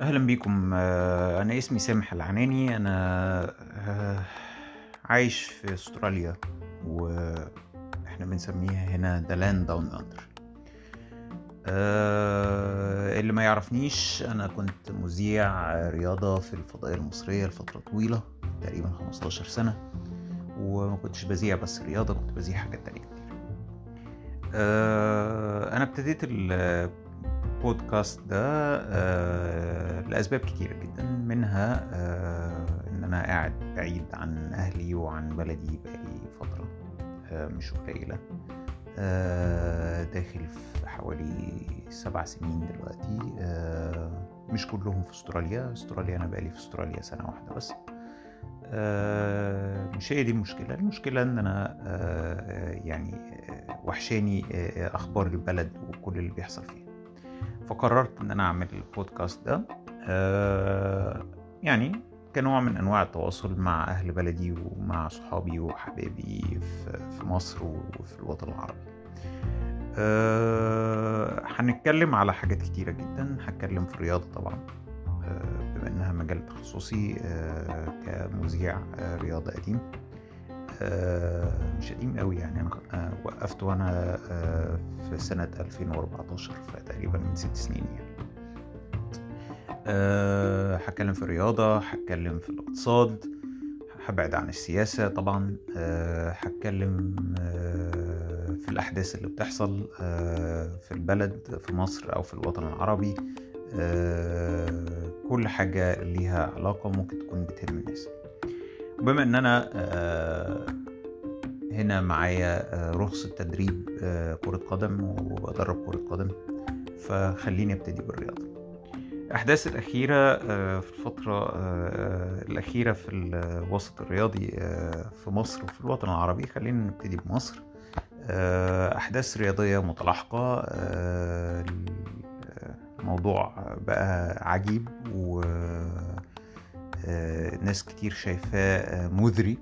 أهلا بيكم. آه، أنا اسمي سامح العناني. أنا آه، عايش في أستراليا وإحنا بنسميها هنا Land Down Under. آه، اللي ما يعرفنيش أنا كنت مذيع رياضة في الفضائية المصرية لفترة طويلة تقريبا 15 سنة وما كنتش بذيع بس رياضة كنت بذيع حاجات تانية كتير. أنا ابتديت البودكاست ده لأسباب كتيرة جدا. منها إن أنا قاعد بعيد عن أهلي وعن بلدي بقالي فترة مش قليلة. داخل في حوالي سبع سنين دلوقتي. مش كلهم في أستراليا. أستراليا أنا بقالي في أستراليا سنة واحدة بس. مش هي دي المشكلة. المشكلة إن أنا يعني وحشاني أخبار البلد وكل اللي بيحصل فيها. فقررت إن أنا أعمل البودكاست ده. يعني كنوع من أنواع التواصل مع أهل بلدي ومع صحابي وحبايبي في مصر وفي الوطن العربي. هنتكلم على حاجات كتيرة جدا. هتكلم في الرياضة طبعا. بما إنها مجال تخصصي كمذيع رياضة قديم. مش قديم قوي يعني. أنا وقفت وأنا في سنة 2014 فتقريبا من ست سنين يعني. هتكلم في الرياضة هتكلم في الاقتصاد هبعد عن السياسة طبعا. هتكلم في الأحداث اللي بتحصل في البلد في مصر أو في الوطن العربي. كل حاجة ليها علاقة ممكن تكون بتهم الناس. بما إن أنا هنا معايا رخصة تدريب كرة قدم وبدرب كرة قدم فخليني أبتدي بالرياضة. الأحداث الأخيرة في الفترة الأخيرة في الوسط الرياضي في مصر وفي الوطن العربي خلينا نبتدي بمصر. أحداث رياضية متلاحقة الموضوع بقى عجيب و ناس كتير شايفاه مذري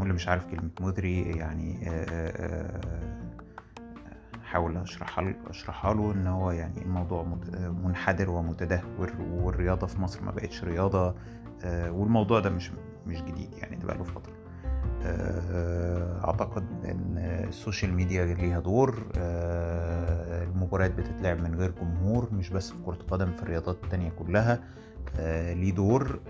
واللي مش عارف كلمة مذري يعني حاول اشرحها اشرحها له إن هو يعني الموضوع منحدر ومتدهور والرياضة في مصر ما بقتش رياضة والموضوع ده مش مش جديد يعني ده بقاله فترة. أعتقد إن ال social media ليها دور المباريات بتتلعب من غير جمهور مش بس في كرة القدم في الرياضات التانية كلها. ليه دور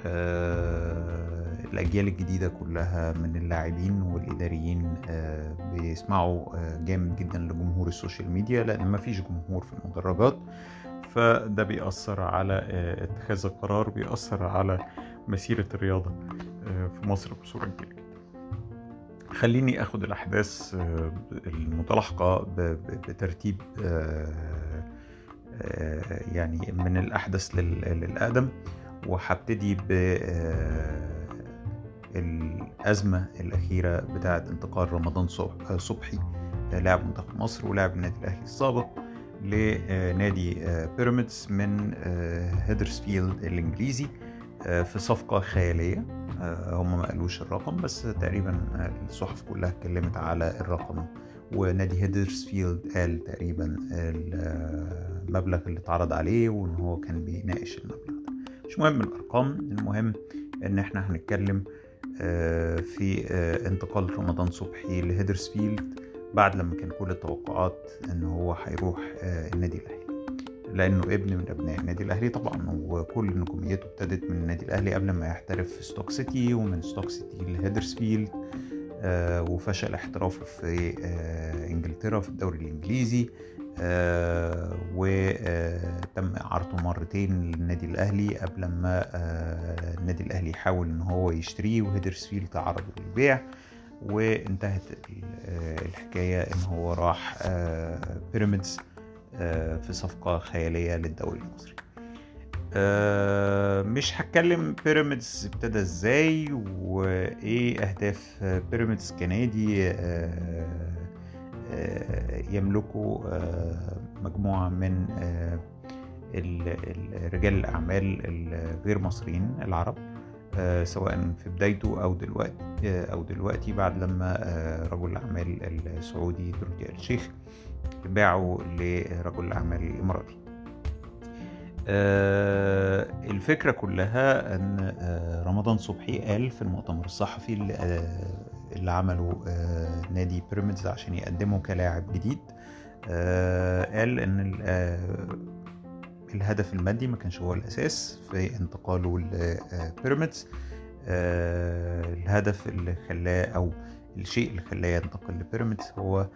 الأجيال الجديدة كلها من اللاعبين والإداريين بيسمعوا جامد جدا لجمهور ال social media لأن مفيش جمهور في المدرجات. فده بيأثر على اتخاذ القرار بيأثر على مسيرة الرياضة في مصر بصورة كبيرة خليني آخد الأحداث المتلاحقه بترتيب يعني من الأحدث للاقدم وهبتدي بالازمه الأخيرة بتاعة انتقال رمضان صبحي لاعب منتخب مصر ولاعب النادي الأهلي السابق لنادي بيراميدز من هيدرسفيلد الإنجليزي في صفقة خيالية. هم ما قالوش الرقم بس تقريبا الصحف كلها اتكلمت على الرقم. ونادي هيدرسفيلد قال تقريبا المبلغ اللي اتعرض عليه وإن هو كان بيناقش المبلغ ده. مش مهم الأرقام المهم إن إحنا هنتكلم في انتقال رمضان صبحي لهيدرسفيلد بعد لما كان كل التوقعات إن هو هيروح النادي الأهلي. لأنه ابن من أبناء النادي الأهلي طبعا وكل نجوميته ابتدت من النادي الأهلي قبل ما يحترف في ستوك سيتي ومن ستوك سيتي لهيدرسفيلد آه وفشل احترافه في آه انجلترا في الدوري الانجليزي. آه وتم اعارته مرتين للنادي الاهلي قبل ما النادي الاهلي يحاول ان هو يشتريه وهيدرسفيلد تعرضه للبيع. وانتهت الحكاية ان هو راح بيراميدز في صفقة خيالية للدوري المصري. مش هتكلم بيراميدز ابتدى إزاي وايه اهداف بيراميدز كنادي يملكوا مجموعة من رجال الأعمال الغير مصريين العرب سواء في بدايته أو دلوقتي أو دلوقتي بعد لما رجل الأعمال السعودي تركي آل الشيخ باعوا لرجل الأعمال الإماراتي. آه، الفكرة كلها أن آه، رمضان صبحي قال في المؤتمر الصحفي اللي, آه، اللي عمله آه، نادي بيراميدز عشان يقدمه كلاعب جديد آه، قال أن ال- آه، الهدف المادي ما كانش هو الأساس في انتقاله لبيراميدز الهدف اللي خلاه أو الشيء اللي خلاه ينتقل لبيراميدز هو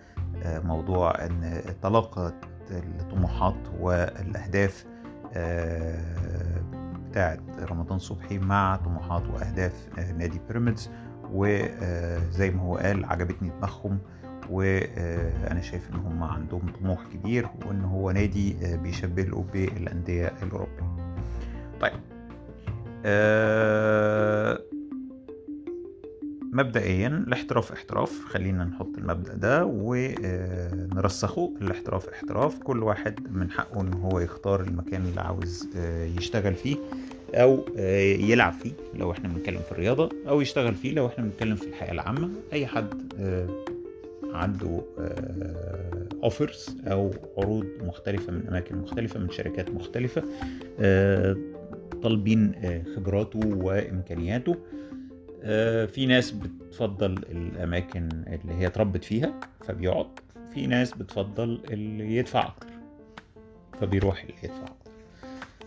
آه، موضوع أن تلاقت الطموحات والأهداف آه، بتاعة رمضان صبحي مع طموحات وأهداف آه، نادي بيراميدز وزي ما هو قال عجبتني دماغهم وأنا شايف إن هم عندهم طموح كبير وإن هو نادي آه، بيشبه له بالأندية الأوروبية. طيب آه، مبدئيا الاحتراف احتراف. خلينا نحط المبدأ ده ونرسخه. الاحتراف احتراف. كل واحد من حقه ان هو يختار المكان اللي عاوز آه، يشتغل فيه أو آه، يلعب فيه. لو إحنا بنتكلم في الرياضة أو يشتغل فيه. لو إحنا بنتكلم في الحياة العامة أي حد آه، عنده اوفرز أو عروض مختلفة من أماكن مختلفة من شركات مختلفة طالبين خبراته وإمكانياته. في ناس بتفضل الأماكن اللي هي اتربت فيها فبيقعد. في ناس بتفضل اللي يدفع أكتر فبيروح اللي يدفع أكتر.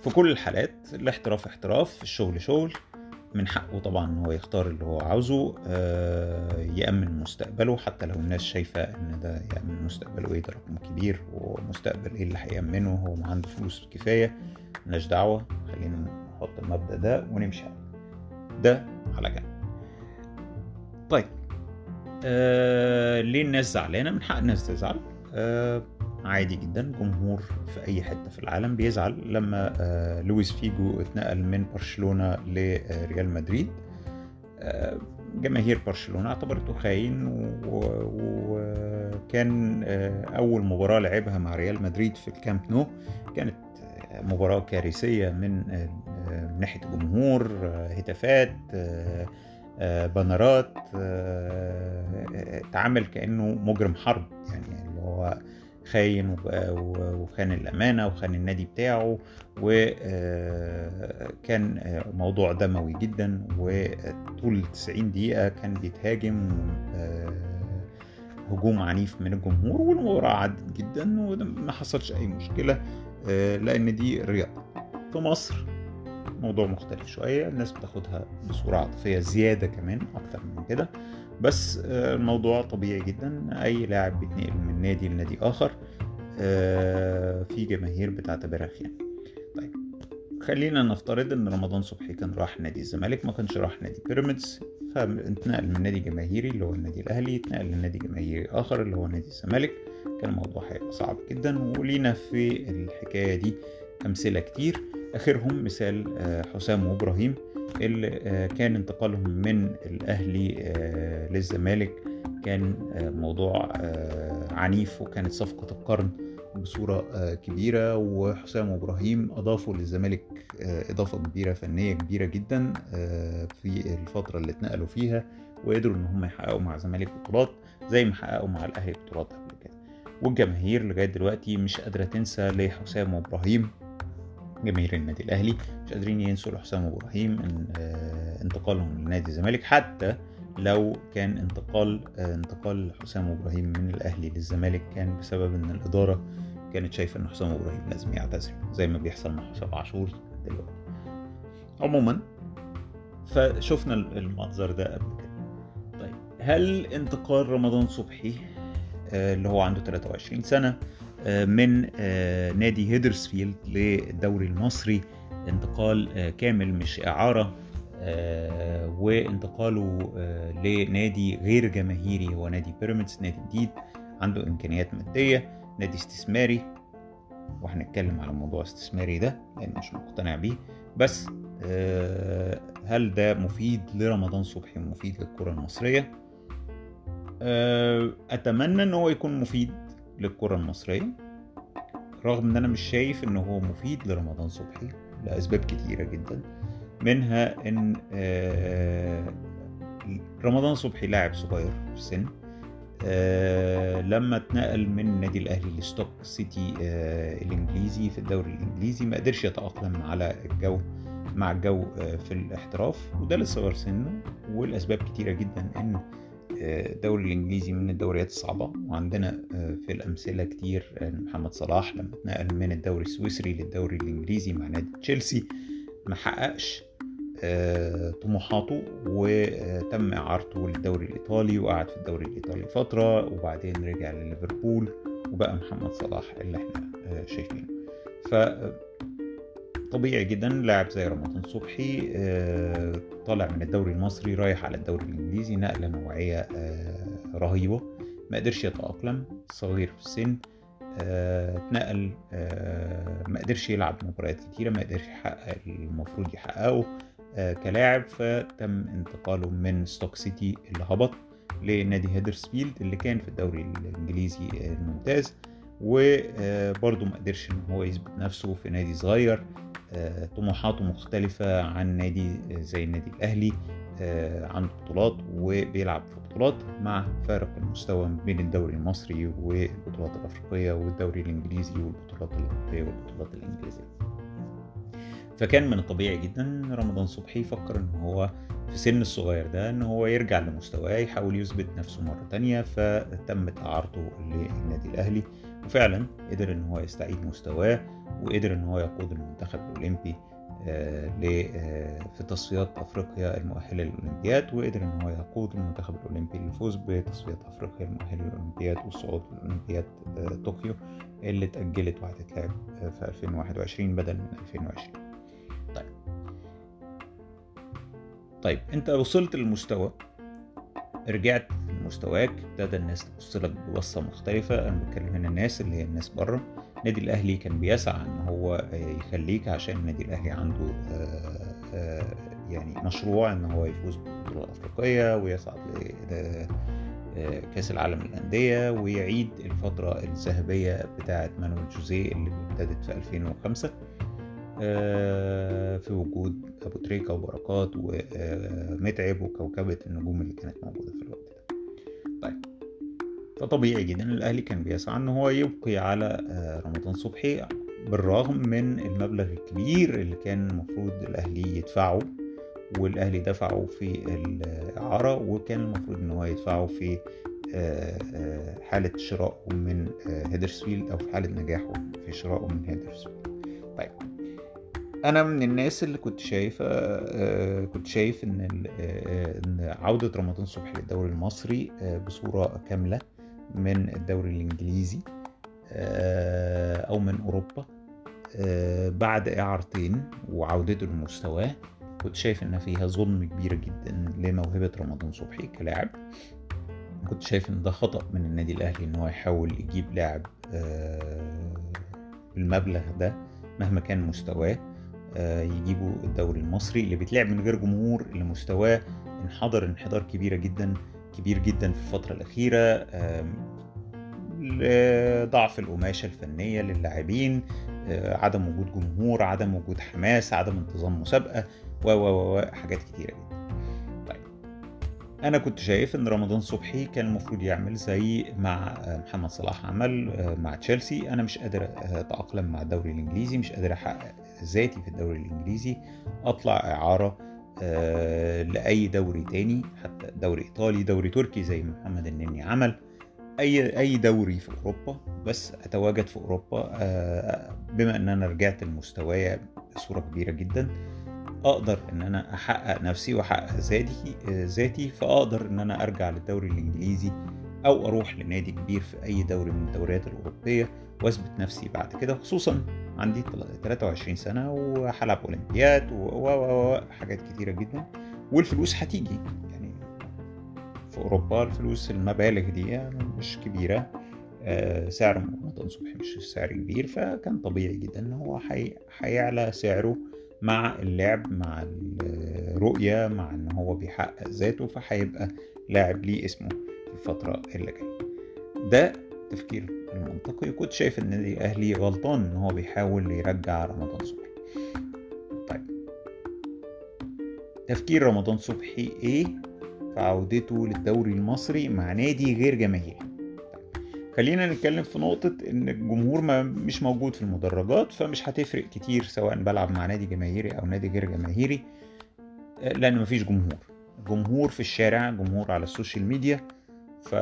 في كل الحالات الاحتراف احتراف الشغل شغل من حقه طبعا إن هو يختار اللي هو عاوزه آه، يأمن مستقبله حتى لو الناس شايفة إن ده يأمن مستقبله إيه ده رقم كبير ومستقبل إيه اللي هيأمنه هو ما عنده فلوس كفاية ملناش دعوة خلينا نحط المبدأ ده ونمشي عليه. ده على جنب. طيب. آه ليه الناس زعلانة؟ من حق الناس تزعل. آه عادي جدا. جمهور في أي حتة في العالم بيزعل لما آه لويس فيجو اتنقل من برشلونة لريال مدريد. آه جماهير برشلونة اعتبرته خاين وكان آه أول مباراة لعبها مع ريال مدريد في الكامب نو. كانت آه، مباراة كارثية من آه، الجمهور آه، هتافات آه، آه، بانرات آه، آه، اتعامل كأنه مجرم حرب يعني اللي هو خاين وخان الأمانة وخان النادي بتاعه وكان موضوع دموي جدا وطول 90 دقيقة كان بيتهاجم آه، هجوم عنيف من الجمهور والمباراه عدت جدا وما حصلش أي مشكلة آه، لأن دي الرياضه في مصر. موضوع مختلف شوية الناس بتاخدها بصورة عاطفية زيادة كمان أكتر من كده. بس آه، الموضوع طبيعي جدا أي لاعب بيتنقل من نادي لنادي آخر آه، في جماهير بتعتبرها خيانة. طيب خلينا نفترض إن رمضان صبحي كان راح نادي الزمالك ما كانش راح نادي بيراميدز فانتقل من نادي جماهيري اللي هو النادي الأهلي اتنقل لنادي جماهيري آخر اللي هو نادي الزمالك. كان الموضوع هيبقى صعب جدا ولينا في الحكاية دي أمثلة كتير. آخرهم مثال آه، حسام وإبراهيم اللي آه، كان انتقالهم من الأهلي آه، للزمالك. كان موضوع عنيف وكانت صفقة القرن بصورة كبيرة وحسام وإبراهيم أضافوا للزمالك إضافة كبيرة فنية كبيرة جدا في الفترة اللي اتنقلوا فيها وقدروا إن هم يحققوا مع الزمالك بطولات زي ما حققوا مع الأهلي بطولات قبل كده. والجماهير لغاية دلوقتي مش قادرة تنسى لحسام وإبراهيم جماهير النادي الأهلي مش قادرين ينسوا لحسام وابراهيم إن آه، انتقالهم لنادي الزمالك. حتى لو كان انتقال آه، انتقال حسام وابراهيم من الأهلي للزمالك كان بسبب إن الإدارة كانت شايفة إن حسام وابراهيم لازم يعتزل زي ما بيحصل مع حسام عاشور دلوقتي. عموما فشفنا المنظر ده قبل كده. طيب هل انتقال رمضان صبحي آه، اللي هو عنده 23 سنة من آه، نادي هيدرسفيلد للدوري المصري. انتقال آه، كامل مش إعارة آه، وانتقاله آه، لنادي غير جماهيري هو نادي بيراميدز نادي جديد عنده إمكانيات مادية نادي استثماري. وهنتكلم على موضوع استثماري ده لأن مش مقتنع بيه. بس آه، هل ده مفيد لرمضان صبحي ومفيد للكرة المصرية؟ آه، أتمنى إن هو يكون مفيد. للكرة المصرية رغم إن أنا مش شايف ان هو مفيد لرمضان صبحي لأسباب كتيرة جدا منها إن آه، رمضان صبحي لاعب صغير في السن آه لما اتنقل من النادي الأهلي لستوك سيتي آه الإنجليزي في الدوري الإنجليزي ما قدرش يتأقلم على الجو مع الجو في الإحتراف وده لصغر سنه والأسباب كتيرة جدا إن الدوري الإنجليزي من الدوريات الصعبة. وعندنا في الأمثلة كتير محمد صلاح لما اتنقل من الدوري السويسري للدوري الإنجليزي مع نادي تشيلسي ما حققش طموحاته وتم إعارته للدوري الإيطالي وقعد في الدوري الإيطالي فترة وبعدين رجع لليفربول وبقى محمد صلاح اللي إحنا شايفينه. ف طبيعي جدا لاعب زي رمضان صبحي طالع من الدوري المصري رايح على الدوري الإنجليزي نقلة نوعية رهيبة ما قدرش يتأقلم صغير في السن اتنقل ما قدرش يلعب مباريات كتيرة ما قدرش يحقق المفروض يحققه كلاعب فتم انتقاله من ستوك سيتي اللي هبط لنادي هيدرسفيلد اللي كان في الدوري الإنجليزي الممتاز وبرضه ما قدرش إن هو يثبت نفسه في نادي صغير طموحاته مختلفة عن نادي زي النادي الأهلي عنده بطولات وبيلعب في بطولات مع فارق المستوى بين الدوري المصري والبطولات الأفريقية والدوري الإنجليزي والبطولات الأوروبية والبطولات الإنجليزية. فكان من الطبيعي جدا رمضان صبحي يفكر إن هو في سن الصغير ده إن هو يرجع لمستواه يحاول يثبت نفسه مرة تانية فتمت اعارته للنادي الأهلي. وفعلا قدر إن هو يستعيد مستواه وقدر إن هو يقود المنتخب الأولمبي في تصفيات أفريقيا المؤهلة للأولمبياد وقدر إن هو يقود المنتخب الأولمبي للفوز بتصفيات أفريقيا المؤهلة للأولمبياد والصعود لاولمبياد طوكيو اللي اتاجلت وهتتلعب في 2021 بدل من 2020 طيب. طيب أنت وصلت للمستوى رجعت لمستواك ابتدى الناس تبص لك ببصة مختلفة أنا بتكلم هنا الناس اللي هي الناس بره. النادي الأهلي كان بيسعى إن هو يخليك عشان النادي الأهلي عنده يعني مشروع إن هو يفوز بالبطوله الافريقيه ويصعد كأس العالم للأندية ويعيد الفترة الذهبية بتاعه مانويل جوزيه اللي ابتدت في 2005 في وجود أبو تريكة وبركات ومتعب وكوكبة النجوم اللي كانت موجودة في الوقت ده. طيب. فطبيعي جدا الأهلي كان بيسعى إن هو يبقي على رمضان صبحي بالرغم من المبلغ الكبير اللي كان المفروض الأهلي يدفعه والأهلي دفعه في الاعاره وكان المفروض إن هو يدفعه في حالة شرائه من هيدرسفيلد أو في حالة نجاحه في شرائه من هيدرسفيلد طيب. أنا من الناس اللي كنت شايفه كنت شايف إن إن عودة رمضان صبحي للدوري المصري بصورة كاملة من الدوري الإنجليزي أو من أوروبا بعد إعارتين وعودته لمستواه كنت شايف إن فيها ظلم كبير جدا لموهبة رمضان صبحي كلاعب. كنت شايف إن ده خطأ من النادي الأهلي إن هو يحاول يجيب لاعب بالمبلغ ده مهما كان مستواه. يجيبوا الدوري المصري اللي بيتلعب من غير جمهور اللي مستواه انحدر انحدار كبيره جدا كبير جدا في الفترة الأخيرة لضعف القماشة الفنية للاعبين عدم وجود جمهور عدم وجود حماس عدم انتظام مسابقة و و حاجات كتيرة جدا. طيب أنا كنت شايف إن رمضان صبحي كان المفروض يعمل زي مع محمد صلاح عمل مع تشيلسي. أنا مش قادر أتأقلم مع الدوري الإنجليزي مش قادر أحقق ذاتي في الدوري الإنجليزي أطلع إعارة آه لأي دوري تاني حتى دوري إيطالي دوري تركي زي محمد النني عمل أي أي دوري في أوروبا بس أتواجد في أوروبا آه بما إن أنا رجعت لمستوايا بصورة كبيرة جدا أقدر إن أنا أحقق نفسي وأحقق ذاتي ذاتي فأقدر إن أنا أرجع للدوري الإنجليزي أو أروح لنادي كبير في أي دوري من الدوريات الأوروبية واثبت نفسي بعد كده خصوصا عندي 23 سنة وهلعب أولمبياد و حاجات كتيرة جدا. والفلوس هتيجي يعني في أوروبا الفلوس المبالغ دي مش كبيرة. سعر رمضان صبحي مش سعر كبير فكان طبيعي جدا إن هو هيعلى سعره مع اللعب مع الرؤية مع إن هو بيحقق ذاته فهيبقى لاعب ليه اسمه في الفترة اللي جاية. ده التفكير المنطقي كنت شايف إن النادي الاهلي غلطان إن هو بيحاول يرجع رمضان صبحي. طيب. تفكير رمضان صبحي إيه؟ في عودته للدوري المصري مع نادي غير جماهيري. خلينا نتكلم في نقطة إن الجمهور ما مش موجود في المدرجات فمش هتفرق كتير سواء بلعب مع نادي جماهيري أو نادي غير جماهيري لأن مفيش جمهور. جمهور في الشارع جمهور على ال social media ف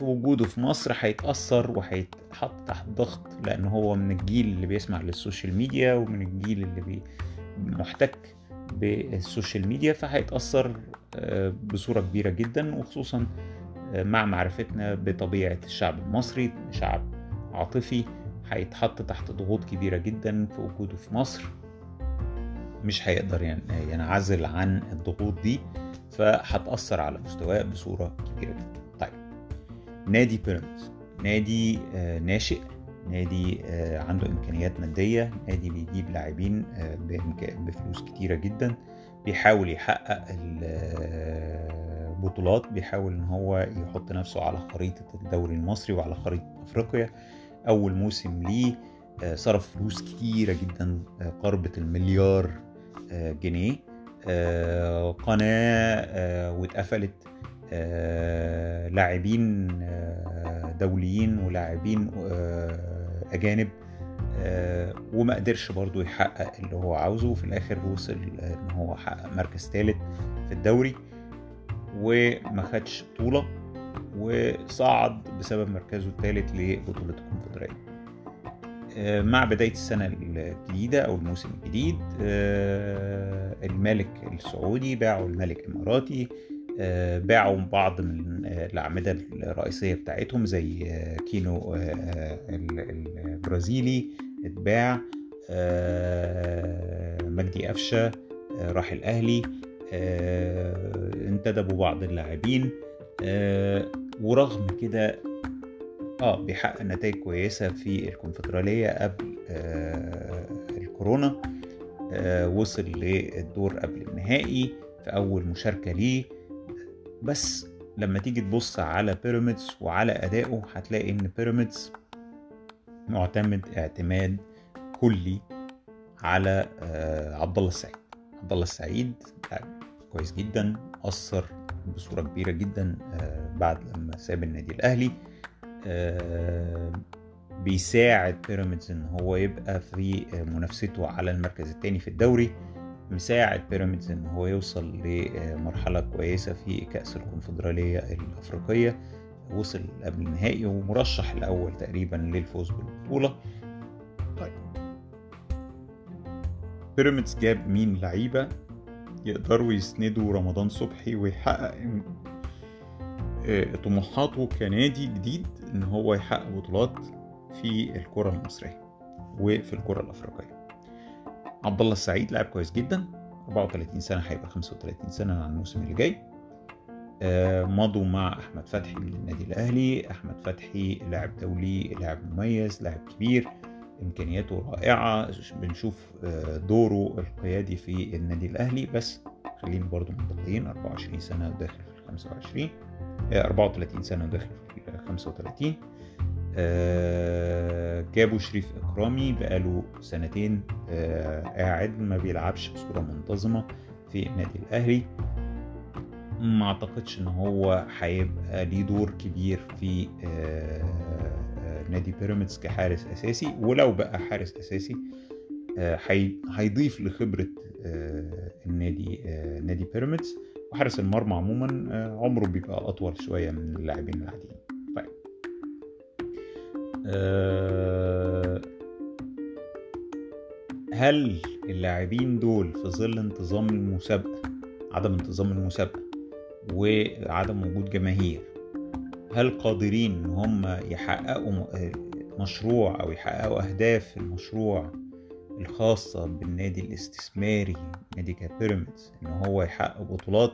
في وجوده في مصر هيتأثر وهيتحط تحت ضغط لأن هو من الجيل اللي بيسمع للسوشيال ميديا ومن الجيل اللي بيحتك بالسوشيال ميديا فهيتأثر بصورة كبيرة جدا وخصوصا مع معرفتنا بطبيعة الشعب المصري شعب عاطفي هيتحط تحت ضغوط كبيرة جدا في وجوده في مصر. مش هيقدر ينعزل عن الضغوط دي فهتأثر على مستواه بصورة كبيرة جدا. نادي بيراميدز. نادي ناشئ. نادي عنده إمكانيات مادية. نادي بيجيب لاعبين بفلوس كتيرة جدا. بيحاول يحقق البطولات بيحاول إن هو يحط نفسه على خريطة الدوري المصري وعلى خريطة أفريقيا. أول موسم ليه صرف فلوس كتيرة جدا قربت المليار جنيه. قناة واتقفلت. لاعبين دوليين ولاعبين أجانب وما قدرش برضو يحقق اللي هو عاوزه. وفي الآخر وصل إن هو حقق مركز ثالث في الدوري وما خدش بطولة وصعد بسبب مركزه الثالث لبطولة الكونفدرالية. مع بداية السنة الجديدة أو الموسم الجديد الملك السعودي باعوا الملك الإماراتي باعوا بعض من الأعمدة الرئيسية بتاعتهم زي كينو البرازيلي اتباع مجدي قفشة راح الأهلي انتدبوا بعض اللاعبين ورغم كده آه بيحقق نتائج كويسة في الكونفدرالية قبل الكورونا وصل للدور قبل النهائي في أول مشاركة ليه. بس لما تيجي تبص على بيراميدز وعلى أدائه هتلاقي إن بيراميدز معتمد اعتماد كلي على عبد الله السعيد. عبد الله السعيد كويس جدا أثر بصورة كبيرة جدا بعد لما ساب النادي الأهلي. بيساعد بيراميدز إن هو يبقى في منافسته على المركز الثاني في الدوري. مساعد بيراميدز إن هو يوصل لمرحلة كويسة في كأس الكونفدرالية الأفريقية. وصل قبل النهائي ومرشح الأول تقريبا للفوز بالبطولة. طيب. بيراميدز جاب مين لعيبة يقدروا يسندوا رمضان صبحي ويحقق طموحاته كنادي جديد إن هو يحقق بطولات في الكرة المصرية وفي الكرة الأفريقية؟ عبد الله السعيد لاعب كويس جدا 34 سنة هيبقى 35 سنة على الموسم اللي جاي. مضوا مع أحمد فتحي من النادي الأهلي. أحمد فتحي لاعب دولي لاعب مميز لاعب كبير إمكانياته رائعة. بنشوف دوره القيادي في النادي الأهلي. بس خلينا برضو منطقيين 24 سنة وداخل في 25 34 سنة وداخل في 35 آه جابوا شريف إكرامي بقاله سنتين آه قاعد ما بيلعبش بصورة منتظمة في النادي الأهلي. ما أعتقدش إن هو هيبقى ليه دور كبير في آه نادي بيراميدز كحارس أساسي. ولو بقى حارس أساسي هيضيف لخبرة النادي نادي بيراميدز. وحارس المرمى عموما عمره بيبقى أطول شوية من اللاعبين العاديين. هل اللاعبين دول في ظل انتظام المسابقة عدم انتظام المسابقة وعدم وجود جماهير هل قادرين إن هم يحققوا مشروع أو يحققوا أهداف المشروع الخاصة بالنادي الاستثماري نادي كبيراميدز إن هو يحقق بطولات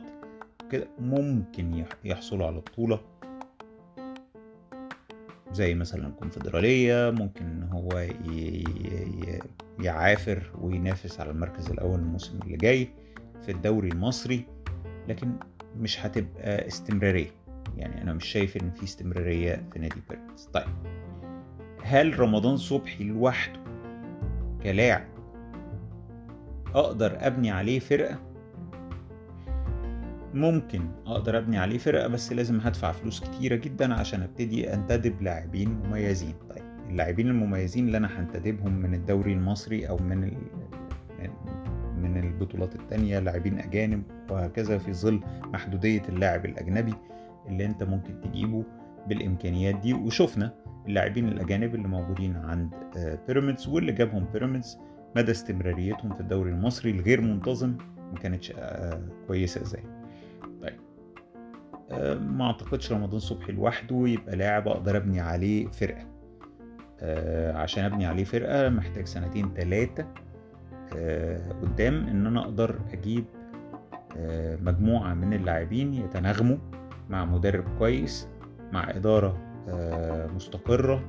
كده؟ ممكن يحصلوا على بطولة؟ زي مثلا الكونفدرالية ممكن إن هو يعافر وينافس على المركز الأول الموسم اللي جاي في الدوري المصري لكن مش هتبقى استمرارية. يعني أنا مش شايف إن في استمرارية في نادي بيراميدز. طيب هل رمضان صبحي لوحده كلاعب أقدر أبني عليه فرقة؟ ممكن أقدر أبني عليه فرقة بس لازم هدفع فلوس كتيرة جدا عشان أبتدي أنتدب لاعبين مميزين. طيب اللاعبين المميزين اللي أنا هنتدبهم من الدوري المصري أو من ال... من البطولات التانية لاعبين أجانب وهكذا في ظل محدودية اللاعب الأجنبي اللي أنت ممكن تجيبه بالإمكانيات دي. وشفنا اللاعبين الأجانب اللي موجودين عند بيراميدز واللي جابهم بيراميدز مدى استمراريتهم في الدوري المصري الغير منتظم ما كانتش كويسة إزاي طيب ما أعتقدش رمضان صبحي لوحده يبقى لاعب أقدر أبني عليه فرقة. عشان أبني عليه فرقة محتاج سنتين ثلاثة قدام إن أنا أقدر أجيب مجموعة من اللاعبين يتناغموا مع مدرب كويس مع إدارة مستقرة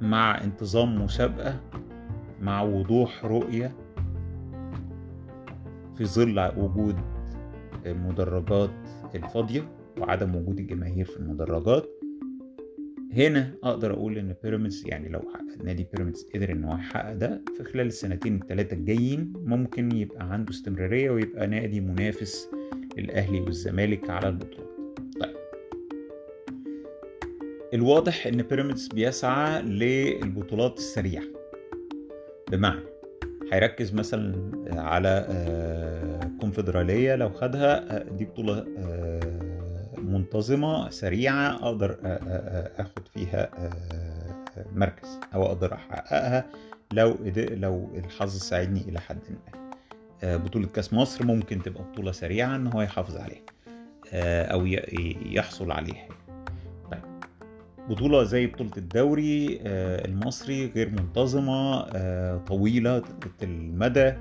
مع انتظام مسابقة مع وضوح رؤية في ظل وجود المدرجات الفاضية وعدم وجود الجماهير في المدرجات. هنا أقدر أقول إن بيراميدز يعني لو نادي بيراميدز قدر إن هو يحقق ده في خلال السنتين الثلاثه الجايين ممكن يبقى عنده استمرارية ويبقى نادي منافس للأهلي والزمالك على البطولات طيب. الواضح إن بيراميدز بيسعى للبطولات السريعة. بمعنى هيركز مثلا على كونفدرالية لو خدها دي بطولة منتظمة سريعة أقدر آخد فيها مركز أو أقدر أحققها لو لو الحظ ساعدني إلى حد ما. بطولة كأس مصر ممكن تبقى بطولة سريعة إن هو يحافظ عليها أو يحصل عليها. بطولة زي بطولة الدوري المصري غير منتظمة طويلة المدى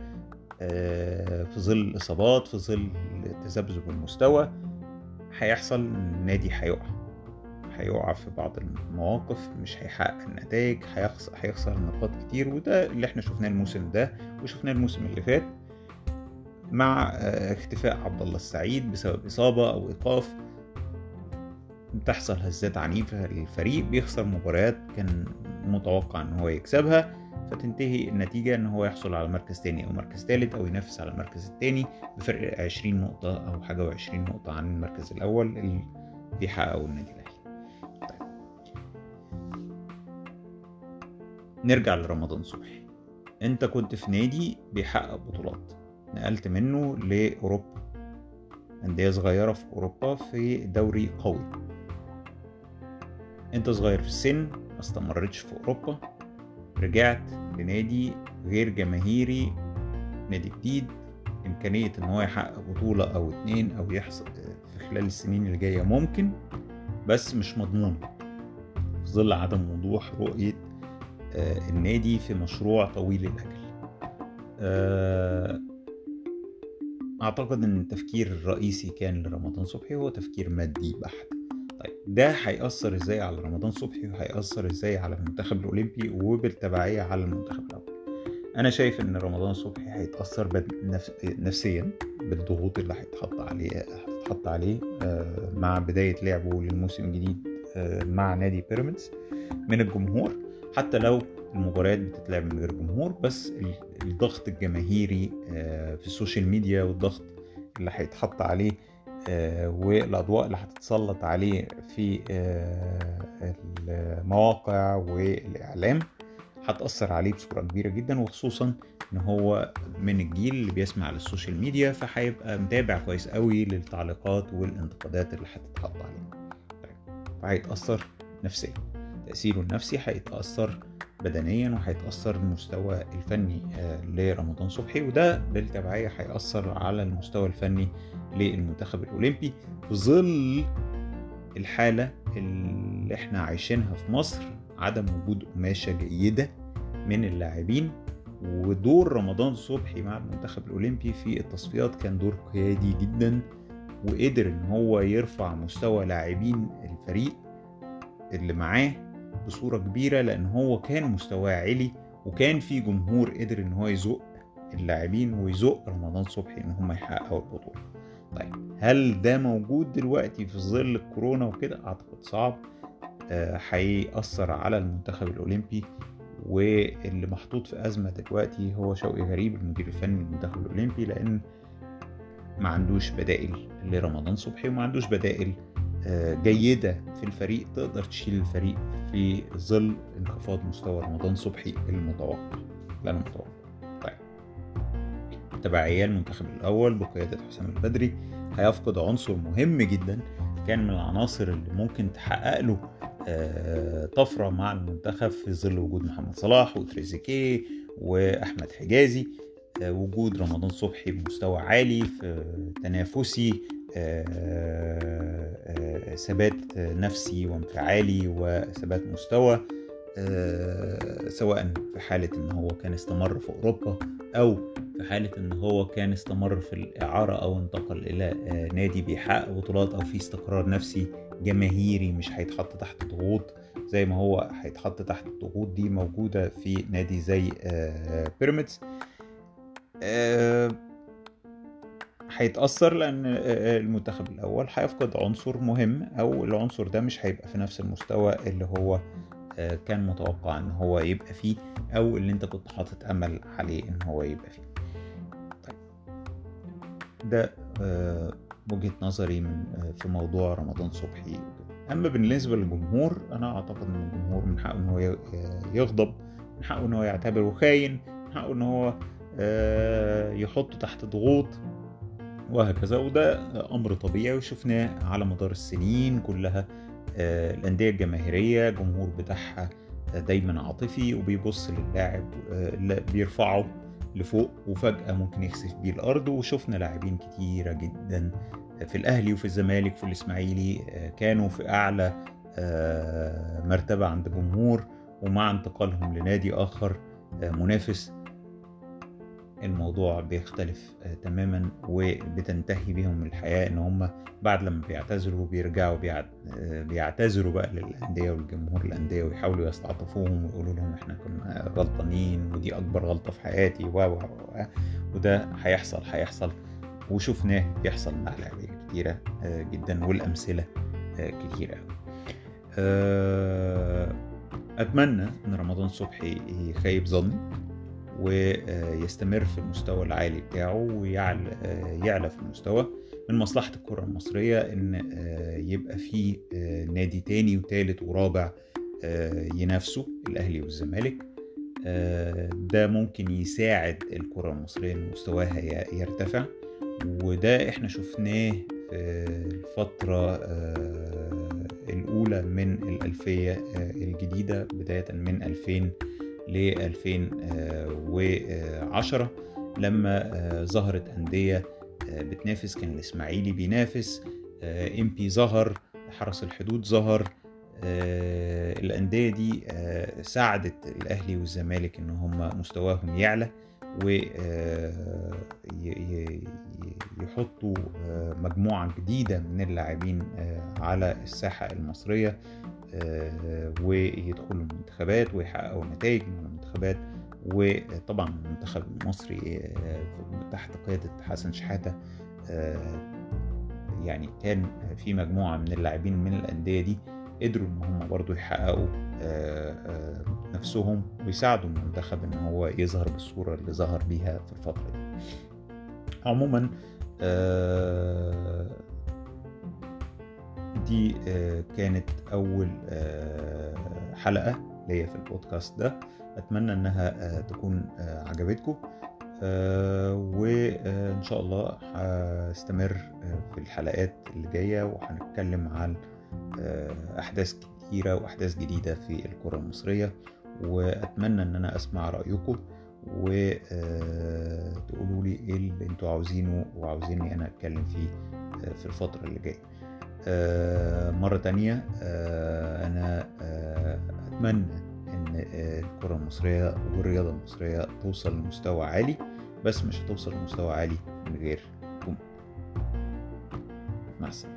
في ظل الإصابات في ظل تذبذب المستوى هيحصل النادي هيقع. هيقع في بعض المواقف مش هيحقق النتائج هيخسر نقاط كتير وده اللي إحنا شفناه الموسم ده وشفناه الموسم اللي فات مع اختفاء عبد الله السعيد بسبب إصابة أو إيقاف. بتحصل هزات عنيفة للفريق بيخسر مباريات كان متوقع إن هو يكسبها فتنتهي النتيجة إن هو يحصل على مركز تاني أو مركز تالت أو ينافس على المركز التاني بفرق عشرين نقطة أو حاجة وعشرين نقطة عن المركز الأول اللي بيحققه النادي الأهلي. طيب. نرجع لرمضان صبحي. أنت كنت في نادي بيحقق بطولات. نقلت منه لأوروبا. أندية صغيرة في أوروبا في دوري قوي. أنت صغير في السن ما استمرتش في أوروبا رجعت لنادي غير جماهيري نادي جديد إمكانية إن هو يحقق بطولة أو اتنين أو يحصل في خلال السنين اللي جاية ممكن بس مش مضمون. في ظل عدم وضوح رؤية النادي في مشروع طويل الأجل. أعتقد إن التفكير الرئيسي كان لرمضان صبحي هو تفكير مادي بحت. ده هيأثر إزاي على رمضان صبحي وهيأثر إزاي على المنتخب الأولمبي وبالتبعية على المنتخب الأول أنا شايف إن رمضان صبحي هيتأثر. نفسيا بالضغوط اللي هيتحط عليه هتتحط عليه مع بداية لعبه للموسم الجديد مع نادي بيراميدز من الجمهور حتى لو المباريات بتتلعب من غير جمهور بس الضغط الجماهيري في السوشيال ميديا والضغط اللي هيتحط عليه والأضواء اللي هتتسلط عليه في المواقع والإعلام هتأثر عليه بصورة كبيرة جدا وخصوصا إن هو من الجيل اللي بيسمع للسوشيال ميديا فهيبقى متابع كويس قوي للتعليقات والانتقادات اللي هتتحط عليه. فهيتأثر نفسيا. تأثيره النفسي هيتأثر بدنيا وهيتأثر المستوى الفني لرمضان صبحي وده بالتبعية هيأثر على المستوى الفني للمنتخب الأولمبي في ظل الحالة اللي إحنا عايشينها في مصر عدم وجود قماشة جيدة من اللاعبين ودور رمضان صبحي مع المنتخب الأولمبي في التصفيات كان دور قيادي جدا وقدر إن هو يرفع مستوى لاعبين الفريق اللي معاه بصورة كبيرة لأن هو كان مستواه عالي وكان في جمهور قدر إن هو يزق اللاعبين ويزق رمضان صبحي إن هم يحققوا البطولة. طيب هل ده موجود دلوقتي في ظل الكورونا وكده؟ أعتقد صعب هيأثر آه على المنتخب الأولمبي واللي محطوط في أزمة دلوقتي هو شوقي غريب المدير الفني للمنتخب الأولمبي لأن ما عندوش بدائل لرمضان صبحي وما عندوش بدائل جيدة في الفريق تقدر تشيل الفريق في ظل انخفاض مستوى رمضان صبحي المتوقع لا المتوقع. طيب. تبعية المنتخب الأول بقيادة حسام البدري هيفقد عنصر مهم جدا كان من العناصر اللي ممكن تحقق له طفرة مع المنتخب في ظل وجود محمد صلاح وتريزيكيه وأحمد حجازي وجود رمضان صبحي بمستوى عالي في تنافسي ثبات نفسي وانفعالي وثبات مستوى سواء في حالة إن هو كان استمر في أوروبا أو في حالة إن هو كان استمر في الإعارة أو انتقل إلى نادي بيحقق بطولات أو في استقرار نفسي جماهيري مش هيتحط تحت ضغوط زي ما هو هيتحط تحت الضغوط دي موجودة في نادي زي بيراميدز. هيتأثر لأن المنتخب الأول هيفقد عنصر مهم أو العنصر ده مش هيبقى في نفس المستوى اللي هو كان متوقع إن هو يبقى فيه أو اللي أنت كنت حاطط أمل عليه إن هو يبقى فيه. طيب. ده وجهة نظري من في موضوع رمضان صبحي. أما بالنسبة للجمهور أنا أعتقد إن الجمهور من حقه إن هو يغضب من حقه إن هو يعتبره خاين من حقه إن هو يحطه تحت ضغوط. وهكذا. وده أمر طبيعي وشفناه على مدار السنين كلها الأندية الجماهيرية الجمهور بتاعها دايما عاطفي وبيبص للاعب بيرفعه لفوق وفجأة ممكن يخسف بيه الأرض. وشفنا لاعبين كتيرة جدا في الأهلي وفي الزمالك وفي الإسماعيلي كانوا في أعلى مرتبة عند جمهور ومع انتقالهم لنادي آخر منافس. الموضوع بيختلف تماما وبتنتهي بيهم الحياة إن هم بعد لما بيعتذروا بيرجعوا بيعتذروا بقى للأندية والجمهور الأندية ويحاولوا يستعطفوهم ويقولوا لهم إحنا كنا غلطانين ودي أكبر غلطة في حياتي و وده هيحصل هيحصل. وشفناه بيحصل مع لعيبة كتيرة جدا والأمثلة كتيرة أتمنى إن رمضان صبحي يخيب ظني. ويستمر في المستوى العالي بتاعه ويعلى في المستوى. من مصلحة الكرة المصرية إن يبقى في نادي تاني وتالت ورابع ينافسوا الأهلي والزمالك. ده ممكن يساعد الكرة المصرية إن مستواها يرتفع. وده إحنا شفناه في الفترة الأولى من الألفية الجديدة بداية من 2000 ل 2010 لما ظهرت أندية بتنافس كان الإسماعيلي بينافس إم بي ظهر حرس الحدود ظهر الأندية دي ساعدت الأهلي والزمالك إن هم مستواهم يعلى ويحطوا مجموعة جديدة من اللاعبين على الساحة المصرية. ويدخلوا المنتخبات ويحققوا نتائج من المنتخبات. وطبعا المنتخب المصري تحت قيادة حسن شحاتة يعني كان في مجموعة من اللاعبين من الأندية دي قدروا إن هم برضو يحققوا نفسهم ويساعدوا المنتخب إن هو يظهر بالصورة اللي ظهر بيها في الفترة دي. عموما دي كانت أول حلقة ليا في البودكاست ده. أتمنى إنها تكون عجبتكم. وإن شاء الله هستمر في الحلقات اللي جاية وهنتكلم عن أحداث كتيرة وأحداث جديدة في الكرة المصرية. وأتمنى إن أنا أسمع رأيكم. وتقولوا لي إيه اللي أنتوا عاوزينه وعاوزيني أنا أتكلم فيه في الفترة اللي جاية. مرة تانية أنا أتمنى إن الكرة المصرية والرياضة المصرية توصل لمستوى عالي بس مش هتوصل لمستوى عالي من غير مع السلامة.